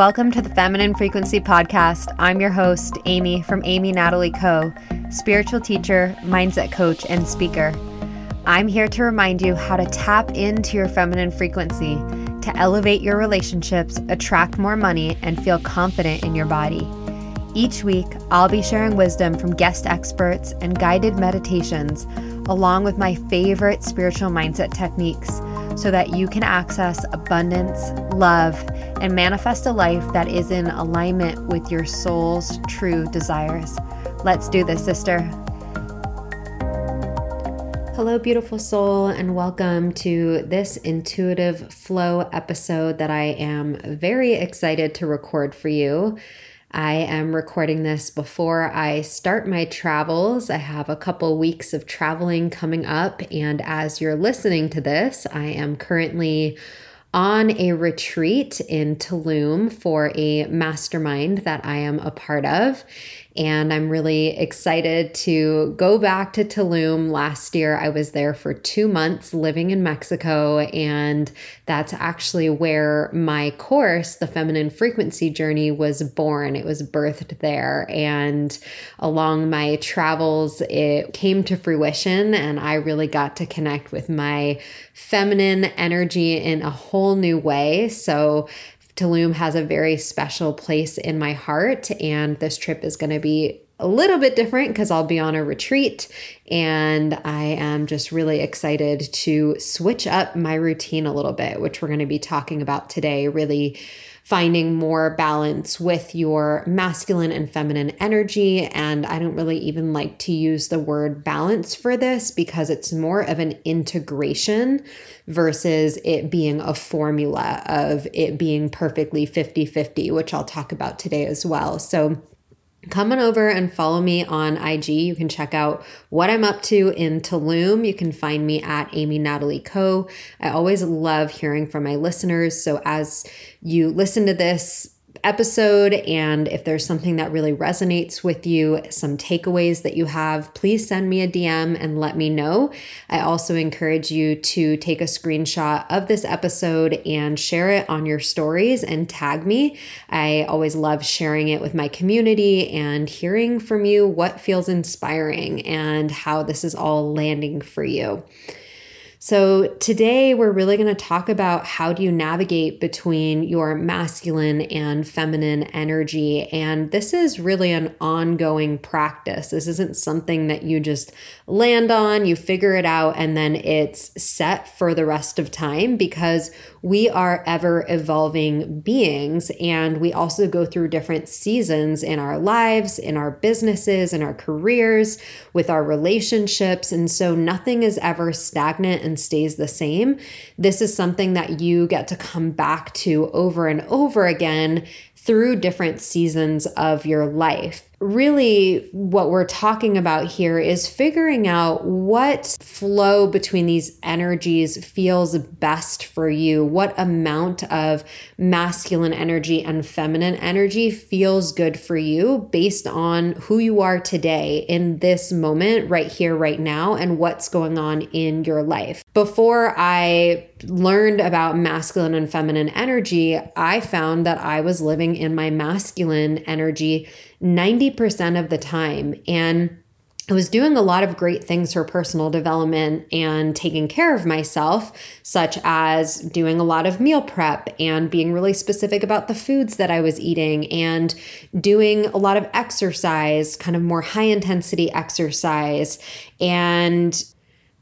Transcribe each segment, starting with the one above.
Welcome to the Feminine Frequency Podcast. I'm your host, Amy from Amy Natalie Co., spiritual teacher, mindset coach, and speaker. I'm here to remind you how to tap into your feminine frequency to elevate your relationships, attract more money, and feel confident in your body. Each week, I'll be sharing wisdom from guest experts and guided meditations, along with my favorite spiritual mindset techniques, so that you can access abundance, love, and manifest a life that is in alignment with your soul's true desires. Let's do this, sister. Hello, beautiful soul, and welcome to this intuitive flow episode that I am very excited to record for you. I am recording this before I start my travels. I have a couple weeks of traveling coming up, and as you're listening to this, I am currently on a retreat in Tulum for a mastermind that I am a part of. And I'm really excited to go back to Tulum. Last year, I was there for two months living in Mexico. And that's actually where my course, The Feminine Frequency Journey, was born. It was birthed there. And along my travels, it came to fruition. And I really got to connect with my feminine energy in a whole new way. So Tulum has a very special place in my heart, and this trip is going to be a little bit different because I'll be on a retreat and I am just really excited to switch up my routine a little bit, which we're going to be talking about today. Really finding more balance with your masculine and feminine energy. And I don't really even like to use the word balance for this because it's more of an integration versus it being a formula of it being perfectly 50 50, which I'll talk about today as well. So, come on over and follow me on IG. You can check out what I'm up to in Tulum. You can find me at Amy Natalie Co. I always love hearing from my listeners. So as you listen to this, episode. And if there's something that really resonates with you, some takeaways that you have, please send me a DM and let me know. I also encourage you to take a screenshot of this episode and share it on your stories and tag me. I always love sharing it with my community and hearing from you what feels inspiring and how this is all landing for you. So, today we're really going to talk about how do you navigate between your masculine and feminine energy. And this is really an ongoing practice. This isn't something that you just land on, you figure it out, and then it's set for the rest of time because we are ever evolving beings. And we also go through different seasons in our lives, in our businesses, in our careers, with our relationships. And so nothing is ever stagnant and stays the same. This is something that you get to come back to over and over again through different seasons of your life really what we're talking about here is figuring out what flow between these energies feels best for you. What amount of masculine energy and feminine energy feels good for you based on who you are today in this moment, right here, right now, and what's going on in your life. Before I learned about masculine and feminine energy, I found that I was living in my masculine energy 90% of the time. And I was doing a lot of great things for personal development and taking care of myself, such as doing a lot of meal prep and being really specific about the foods that I was eating and doing a lot of exercise, kind of more high intensity exercise, and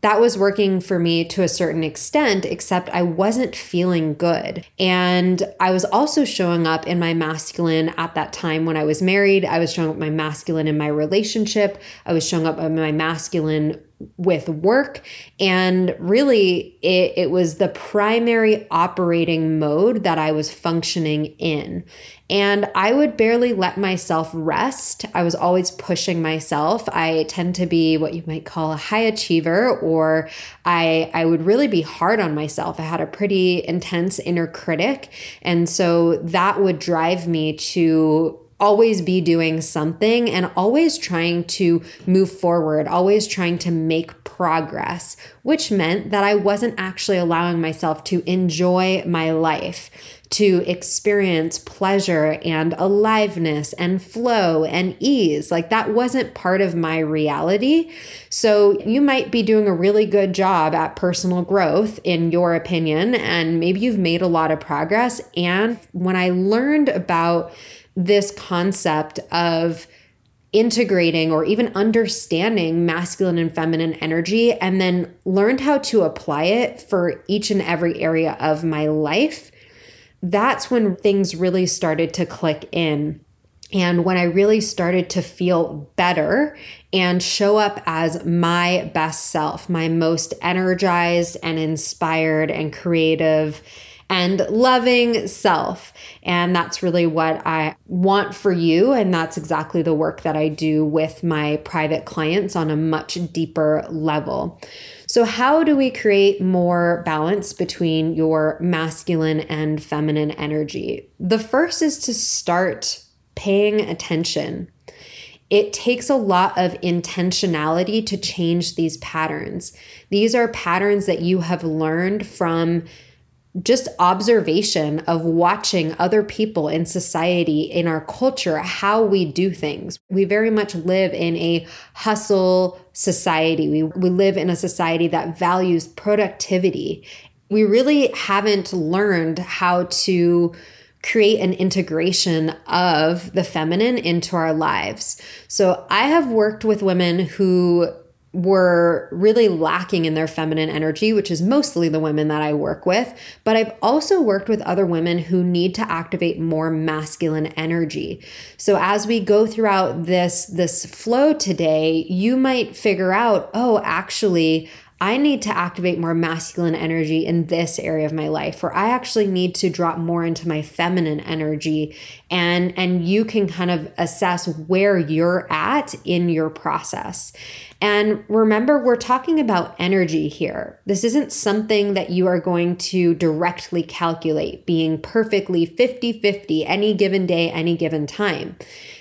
that was working for me to a certain extent, except I wasn't feeling good. And I was also showing up in my masculine at that time when I was married. I was showing up my masculine in my relationship. I was showing up in my masculine with work. And really, it, it was the primary operating mode that I was functioning in. And I would barely let myself rest. I was always pushing myself. I tend to be what you might call a high achiever, or I, I would really be hard on myself. I had a pretty intense inner critic. And so that would drive me to always be doing something and always trying to move forward, always trying to make progress, which meant that I wasn't actually allowing myself to enjoy my life, to experience pleasure and aliveness and flow and ease. Like that wasn't part of my reality. So you might be doing a really good job at personal growth, in your opinion, and maybe you've made a lot of progress. And when I learned about this concept of integrating or even understanding masculine and feminine energy and then learned how to apply it for each and every area of my life, that's when things really started to click in. And when I really started to feel better and show up as my best self, my most energized and inspired and creative and loving self. And that's really what I want for you. And that's exactly the work that I do with my private clients on a much deeper level. So, how do we create more balance between your masculine and feminine energy? The first is to start paying attention. It takes a lot of intentionality to change these patterns. These are patterns that you have learned from just observation of watching other people in society, in our culture, how we do things. We very much live in a hustle society. We, we live in a society that values productivity. We really haven't learned how to create an integration of the feminine into our lives. So I have worked with women who were really lacking in their feminine energy, which is mostly the women that I work with. But I've also worked with other women who need to activate more masculine energy. So as we go throughout this this flow today, you might figure out, oh, actually, I need to activate more masculine energy in this area of my life, or I actually need to drop more into my feminine energy. And, and you can kind of assess where you're at in your process. And remember, we're talking about energy here. This isn't something that you are going to directly calculate being perfectly 50 50 any given day, any given time.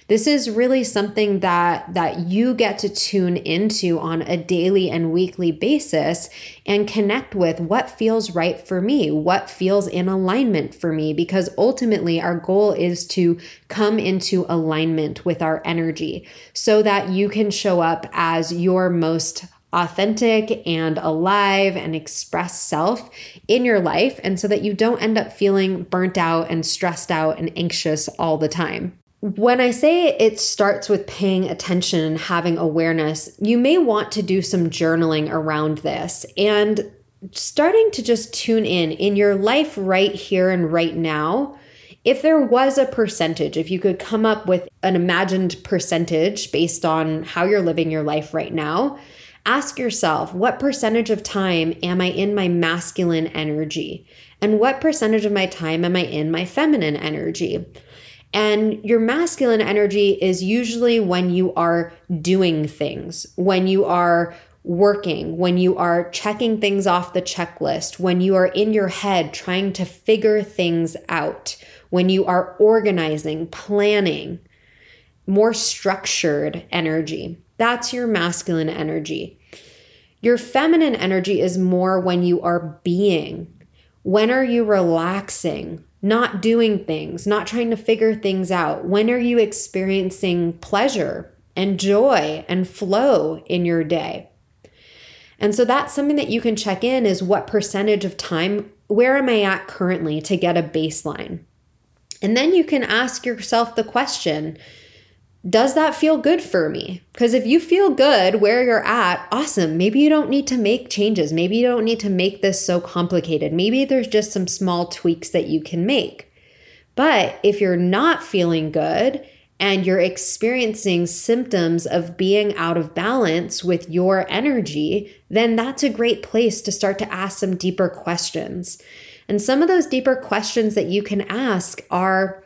This is really something that that you get to tune into on a daily and weekly basis and connect with what feels right for me, what feels in alignment for me because ultimately our goal is to come into alignment with our energy so that you can show up as your most authentic and alive and express self in your life, and so that you don't end up feeling burnt out and stressed out and anxious all the time. When I say it starts with paying attention and having awareness, you may want to do some journaling around this and starting to just tune in in your life right here and right now. If there was a percentage, if you could come up with an imagined percentage based on how you're living your life right now, ask yourself what percentage of time am I in my masculine energy? And what percentage of my time am I in my feminine energy? And your masculine energy is usually when you are doing things, when you are working, when you are checking things off the checklist, when you are in your head trying to figure things out, when you are organizing, planning, more structured energy. That's your masculine energy. Your feminine energy is more when you are being. When are you relaxing? Not doing things, not trying to figure things out? When are you experiencing pleasure and joy and flow in your day? And so that's something that you can check in is what percentage of time, where am I at currently to get a baseline? And then you can ask yourself the question does that feel good for me? Because if you feel good where you're at, awesome. Maybe you don't need to make changes. Maybe you don't need to make this so complicated. Maybe there's just some small tweaks that you can make. But if you're not feeling good and you're experiencing symptoms of being out of balance with your energy, then that's a great place to start to ask some deeper questions. And some of those deeper questions that you can ask are,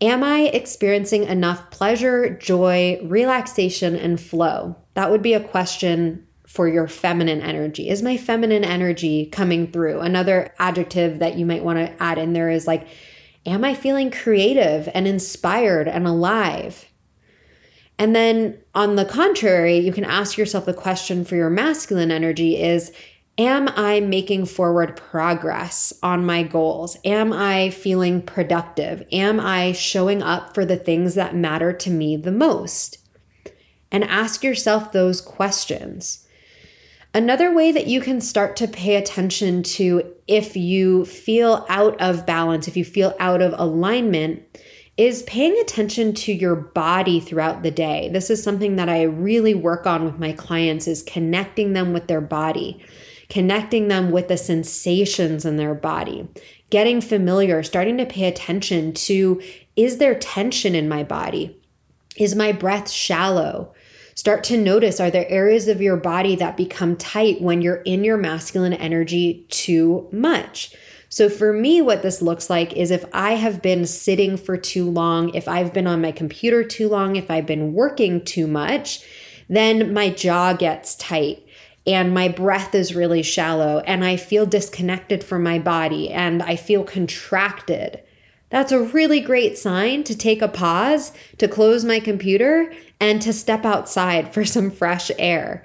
Am I experiencing enough pleasure, joy, relaxation, and flow? That would be a question for your feminine energy. Is my feminine energy coming through? Another adjective that you might want to add in there is like, Am I feeling creative and inspired and alive? And then on the contrary, you can ask yourself the question for your masculine energy is, Am I making forward progress on my goals? Am I feeling productive? Am I showing up for the things that matter to me the most? And ask yourself those questions. Another way that you can start to pay attention to if you feel out of balance, if you feel out of alignment, is paying attention to your body throughout the day. This is something that I really work on with my clients is connecting them with their body connecting them with the sensations in their body, getting familiar, starting to pay attention to is there tension in my body? Is my breath shallow? Start to notice are there areas of your body that become tight when you're in your masculine energy too much? So, for me, what this looks like is if I have been sitting for too long, if I've been on my computer too long, if I've been working too much, then my jaw gets tight and my breath is really shallow and I feel disconnected from my body and I feel contracted. That's a really great sign to take a pause, to close my computer, and to step outside for some fresh air.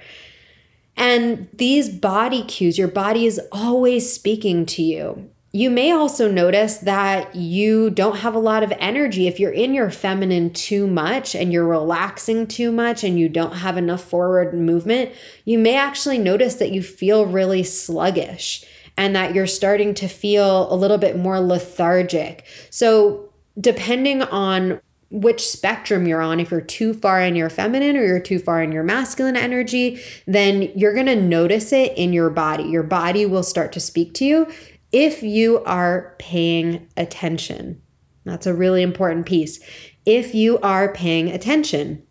And these body cues, your body is always speaking to you. You may also notice that you don't have a lot of energy. If you're in your feminine too much and you're relaxing too much and you don't have enough forward movement, you may actually notice that you feel really sluggish and that you're starting to feel a little bit more lethargic. So, depending on which spectrum you're on, if you're too far in your feminine or you're too far in your masculine energy, then you're gonna notice it in your body. Your body will start to speak to you if you are paying attention. That's a really important piece. If you are paying attention,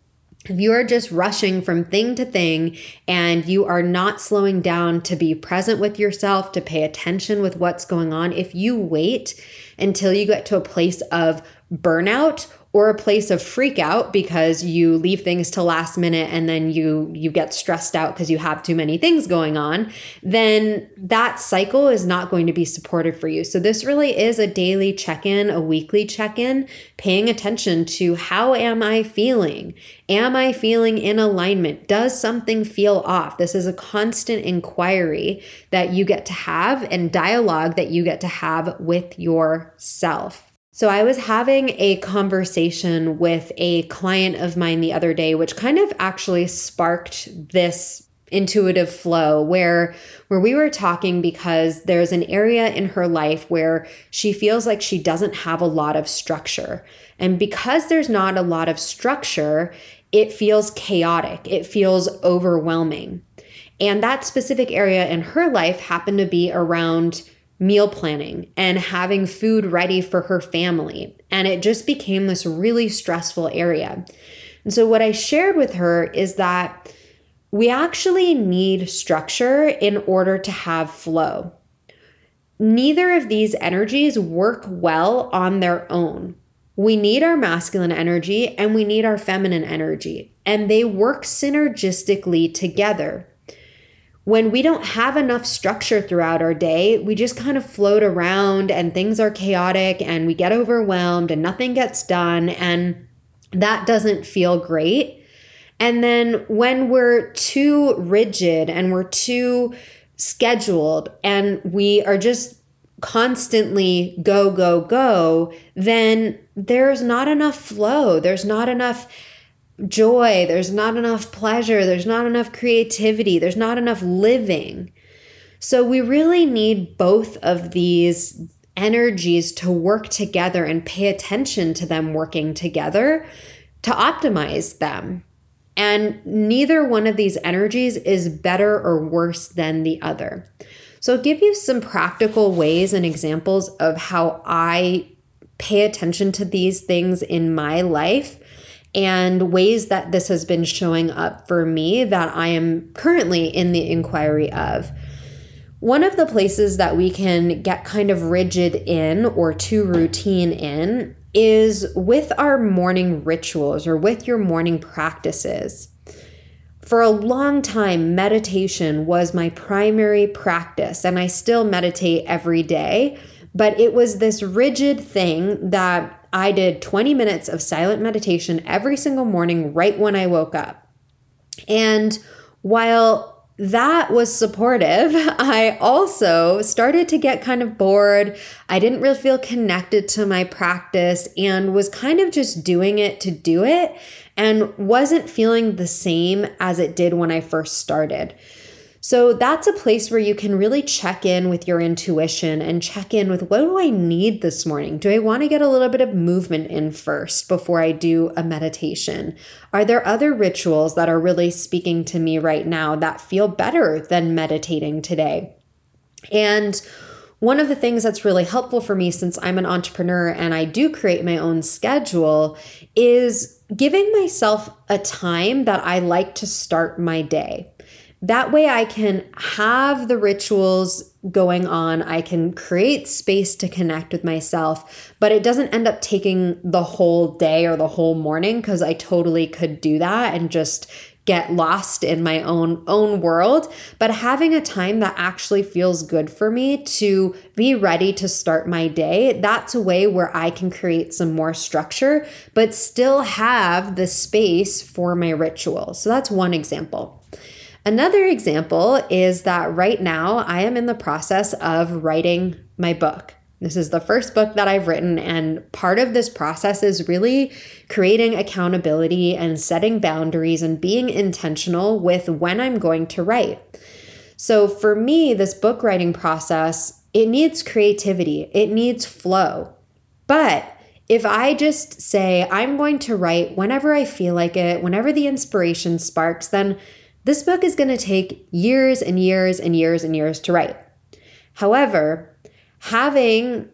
if you are just rushing from thing to thing and you are not slowing down to be present with yourself, to pay attention with what's going on, if you wait until you get to a place of burnout or a place of freak out because you leave things to last minute and then you you get stressed out because you have too many things going on then that cycle is not going to be supportive for you. So this really is a daily check-in a weekly check-in paying attention to how am i feeling? Am i feeling in alignment? Does something feel off? This is a constant inquiry that you get to have and dialogue that you get to have with yourself so, I was having a conversation with a client of mine the other day, which kind of actually sparked this intuitive flow where where we were talking because there's an area in her life where she feels like she doesn't have a lot of structure. And because there's not a lot of structure, it feels chaotic. It feels overwhelming. And that specific area in her life happened to be around meal planning and having food ready for her family. And it just became this really stressful area. And so, what I shared with her is that we actually need structure in order to have flow. Neither of these energies work well on their own. We need our masculine energy and we need our feminine energy, and they work synergistically together when we don't have enough structure throughout our day, we just kind of float around and things are chaotic and we get overwhelmed and nothing gets done. And that doesn't feel great. And then when we're too rigid and we're too scheduled and we are just constantly go, go, go, then there's not enough flow. There's not enough joy, there's not enough pleasure, there's not enough creativity, there's not enough living. So we really need both of these energies to work together and pay attention to them working together to optimize them. And neither one of these energies is better or worse than the other. So, I'll give you some practical ways and examples of how I pay attention to these things in my life and ways that this has been showing up for me that I am currently in the inquiry of. One of the places that we can get kind of rigid in or too routine in is with our morning rituals or with your morning practices. For a long time, meditation was my primary practice, and I still meditate every day, but it was this rigid thing that I did 20 minutes of silent meditation every single morning right when I woke up. And while that was supportive. I also started to get kind of bored. I didn't really feel connected to my practice and was kind of just doing it to do it and wasn't feeling the same as it did when I first started. So that's a place where you can really check in with your intuition and check in with what do I need this morning? Do I want to get a little bit of movement in first before I do a meditation? Are there other rituals that are really speaking to me right now that feel better than meditating today? And one of the things that's really helpful for me since I'm an entrepreneur and I do create my own schedule is giving myself a time that I like to start my day. That way, I can have the rituals going on. I can create space to connect with myself, but it doesn't end up taking the whole day or the whole morning because I totally could do that and just get lost in my own own world. But having a time that actually feels good for me to be ready to start my day that's a way where I can create some more structure but still have the space for my ritual so that's one example Another example is that right now I am in the process of writing my book. This is the first book that I've written, and part of this process is really creating accountability and setting boundaries and being intentional with when I'm going to write. So for me, this book writing process, it needs creativity, it needs flow. But if I just say, I'm going to write whenever I feel like it, whenever the inspiration sparks, then this book is going to take years and years and years and years to write. However, having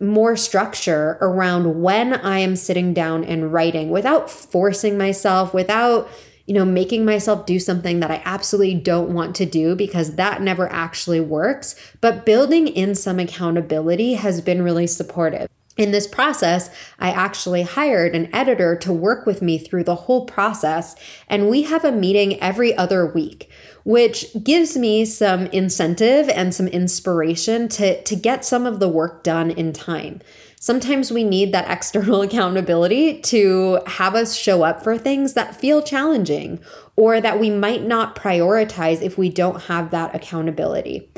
more structure around when I am sitting down and writing without forcing myself, without you know, making myself do something that I absolutely don't want to do because that never actually works. But building in some accountability has been really supportive. In this process, I actually hired an editor to work with me through the whole process, and we have a meeting every other week, which gives me some incentive and some inspiration to, to get some of the work done in time. Sometimes we need that external accountability to have us show up for things that feel challenging or that we might not prioritize if we don't have that accountability.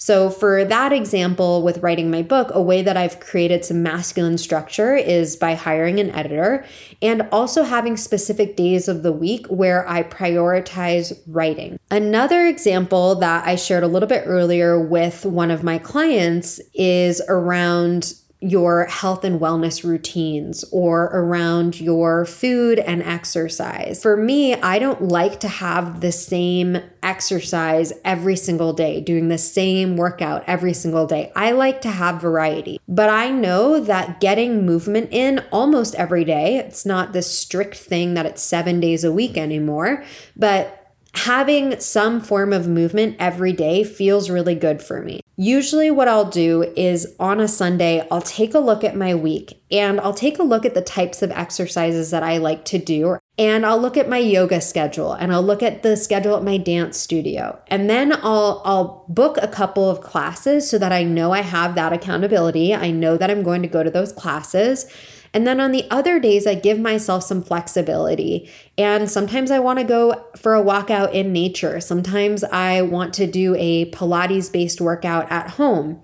So, for that example, with writing my book, a way that I've created some masculine structure is by hiring an editor and also having specific days of the week where I prioritize writing. Another example that I shared a little bit earlier with one of my clients is around your health and wellness routines or around your food and exercise. For me, I don't like to have the same exercise every single day, doing the same workout every single day. I like to have variety, but I know that getting movement in almost every day, it's not this strict thing that it's seven days a week anymore, but having some form of movement every day feels really good for me. Usually, what I'll do is on a Sunday, I'll take a look at my week and I'll take a look at the types of exercises that I like to do. And I'll look at my yoga schedule and I'll look at the schedule at my dance studio. And then I'll I'll book a couple of classes so that I know I have that accountability. I know that I'm going to go to those classes. And then on the other days, I give myself some flexibility. And sometimes I want to go for a walk out in nature. Sometimes I want to do a Pilates based workout at home.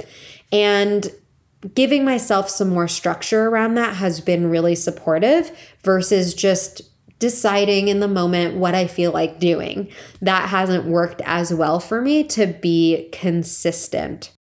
And giving myself some more structure around that has been really supportive versus just deciding in the moment what I feel like doing. That hasn't worked as well for me to be consistent.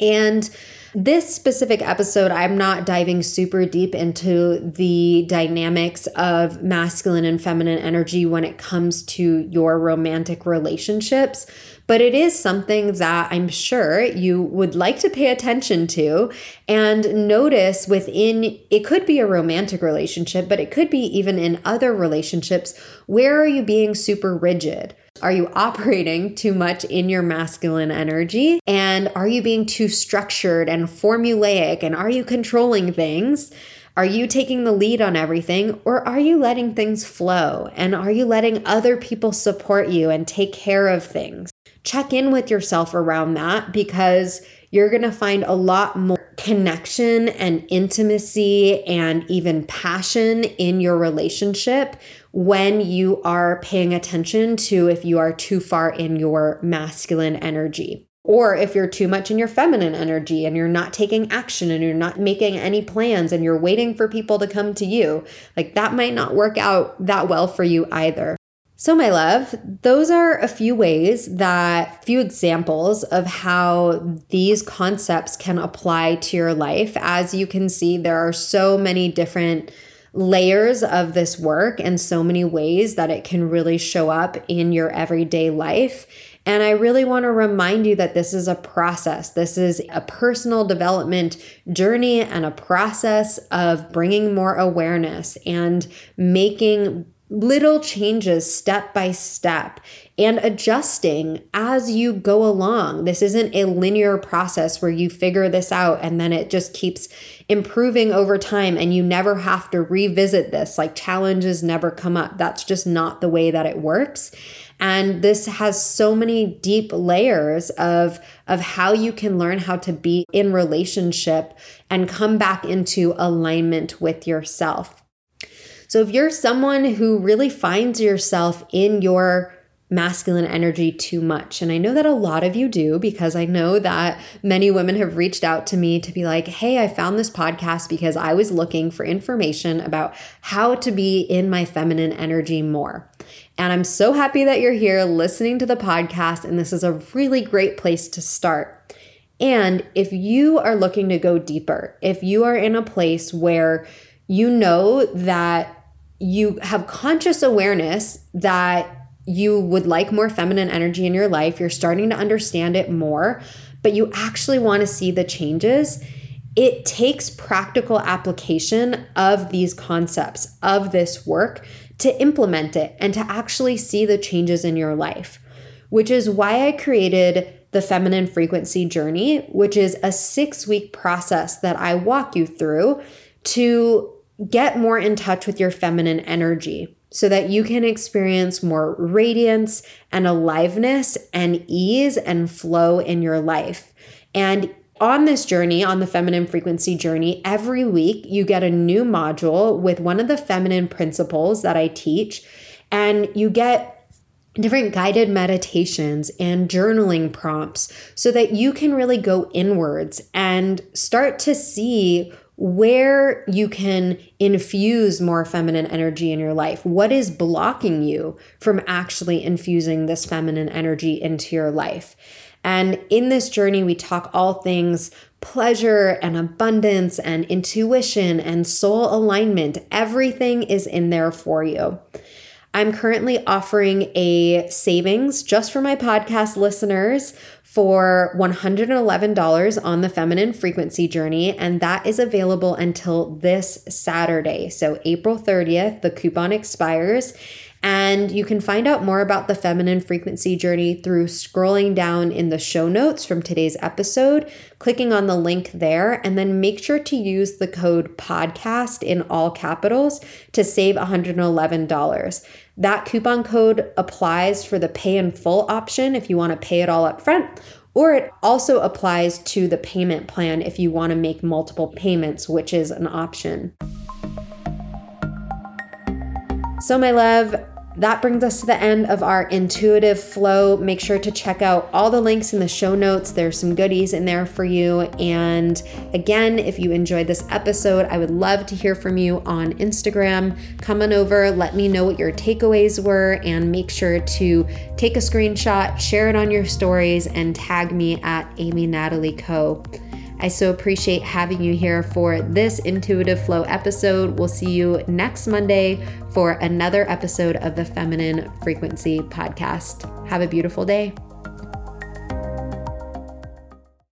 And this specific episode, I'm not diving super deep into the dynamics of masculine and feminine energy when it comes to your romantic relationships, but it is something that I'm sure you would like to pay attention to and notice within it could be a romantic relationship, but it could be even in other relationships. Where are you being super rigid? Are you operating too much in your masculine energy? And are you being too structured and formulaic? And are you controlling things? Are you taking the lead on everything or are you letting things flow? And are you letting other people support you and take care of things? Check in with yourself around that because you're going to find a lot more connection and intimacy and even passion in your relationship when you are paying attention to if you are too far in your masculine energy. Or if you're too much in your feminine energy and you're not taking action and you're not making any plans and you're waiting for people to come to you, like that might not work out that well for you either. So, my love, those are a few ways that, few examples of how these concepts can apply to your life. As you can see, there are so many different layers of this work and so many ways that it can really show up in your everyday life. And I really want to remind you that this is a process. This is a personal development journey and a process of bringing more awareness and making little changes step by step and adjusting as you go along. This isn't a linear process where you figure this out and then it just keeps improving over time and you never have to revisit this. Like challenges never come up. That's just not the way that it works. And this has so many deep layers of, of how you can learn how to be in relationship and come back into alignment with yourself. So if you're someone who really finds yourself in your masculine energy too much. And I know that a lot of you do because I know that many women have reached out to me to be like, hey, I found this podcast because I was looking for information about how to be in my feminine energy more. And I'm so happy that you're here listening to the podcast. And this is a really great place to start. And if you are looking to go deeper, if you are in a place where you know that you have conscious awareness that you would like more feminine energy in your life, you're starting to understand it more, but you actually want to see the changes. It takes practical application of these concepts, of this work, to implement it and to actually see the changes in your life, which is why I created the Feminine Frequency Journey, which is a six week process that I walk you through to get more in touch with your feminine energy so that you can experience more radiance and aliveness and ease and flow in your life. And on this journey, on the feminine frequency journey, every week you get a new module with one of the feminine principles that I teach, and you get different guided meditations and journaling prompts so that you can really go inwards and start to see where you can infuse more feminine energy in your life. What is blocking you from actually infusing this feminine energy into your life? And in this journey, we talk all things pleasure and abundance and intuition and soul alignment. Everything is in there for you. I'm currently offering a savings just for my podcast listeners for $111 on the feminine frequency journey, and that is available until this Saturday. So, April 30th, the coupon expires. And you can find out more about the feminine frequency journey through scrolling down in the show notes from today's episode, clicking on the link there, and then make sure to use the code podcast in all capitals to save $111. That coupon code applies for the pay in full option if you want to pay it all up front, or it also applies to the payment plan if you want to make multiple payments, which is an option. So, my love, that brings us to the end of our intuitive flow. Make sure to check out all the links in the show notes. There's some goodies in there for you. And again, if you enjoyed this episode, I would love to hear from you on Instagram. Come on over, let me know what your takeaways were, and make sure to take a screenshot, share it on your stories, and tag me at Amy Natalie Co. I so appreciate having you here for this Intuitive Flow episode. We'll see you next Monday for another episode of the Feminine Frequency Podcast. Have a beautiful day.